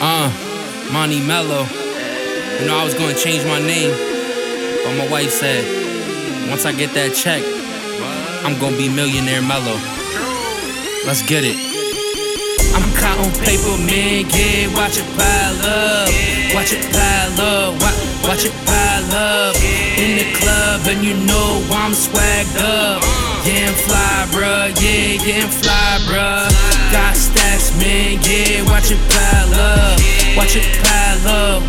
Uh, Money Melo. You know, I was gonna change my name, but my wife said, once I get that check, I'm gonna be millionaire Melo. Let's get it. I'm counting paper, man, yeah, watch it pile up. Watch it pile up, watch, it pile up. In the club, and you know I'm swagged up. Yeah, I'm fly, bruh, yeah, yeah, I'm fly, bruh. Got stacks, man, yeah, watch it. Watch it pile up,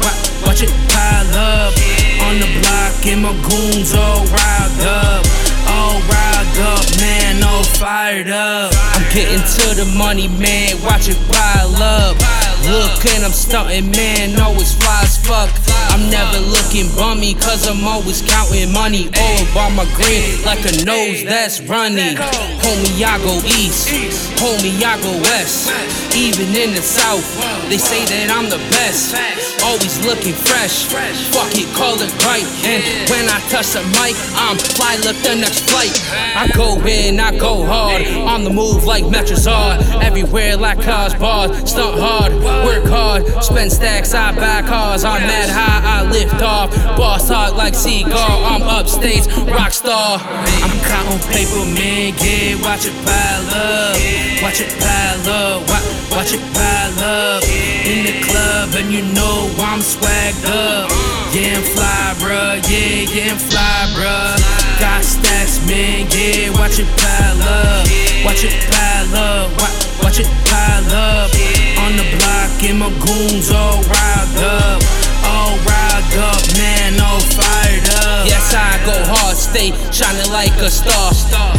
watch, it pile up. On the block, and my goons all riled up. All riled up, man, all fired up. I'm getting to the money, man, watch it pile up. Look, and I'm stunting, man, always fly as fuck. Looking bummy, cause I'm always counting money. All by my green, like a nose that's running. Homie, I go east, homie, I go west. Even in the south, they say that I'm the best. Always looking fresh, fuck it, call it right. And when I touch the mic, I'm fly, look the next flight. I go in, I go hard, on the move like Metrazard. Everywhere like cars, bars, stunt hard, work hard, spend stacks, I buy cars. I'm mad high, I lift off. Boss talk like Seagull, I'm upstage, rock star. I'm counting paper, man, yeah, watch it pile up. Watch it pile up, watch, it pile up. In the club, and you know I'm swagged up. Yeah, I'm fly, bruh, yeah, yeah, I'm fly, bruh. Got stacks, man, yeah, watch it pile up. Watch it pile up, watch, it pile up. On the block, and my goons all riled stay shining like a star.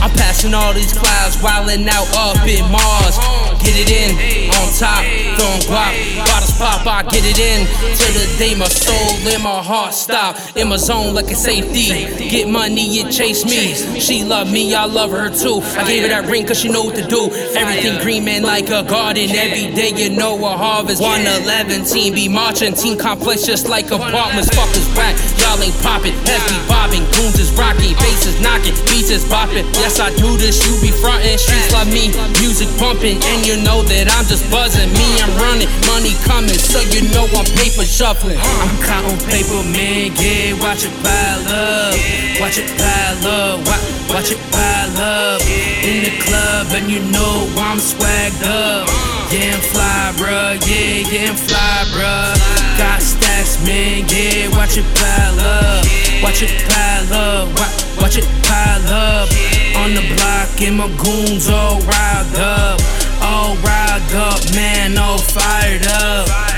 I'm passing all these clouds, wildin' out up in Mars. Get it in, on top, throwing guap. Bottles pop, I get it in. Till the day my soul and my heart stop. In my zone like a safety. Get money, it chase me. She love me, I love her too. I gave her that ring cause she know what to do. Everything green, man, like a garden. Every day you know a harvest. 111 team be marching, team complex just like apartments. Fuckers whack, y'all ain't popping. Heavy bobbing, goons is rocking, bass is knocking, beats is bopping. Yes, I do this, you be frontin'. Streets love me, music pumping, and you know that I'm just buzzing. Me, I'm running, money coming, so you know I'm paper shuffling. I'm counting paper, man, yeah, watch it pile up. Watch it pile up, watch, watch it pile up. In the club, and you know I'm swagged up. Yeah, I'm fly, bruh, yeah, yeah, I'm fly, bruh. Man, yeah, watch it pile up. Watch it pile up, watch, watch it pile up. On the block, and my goons all riled up. All riled up, man, all fired up.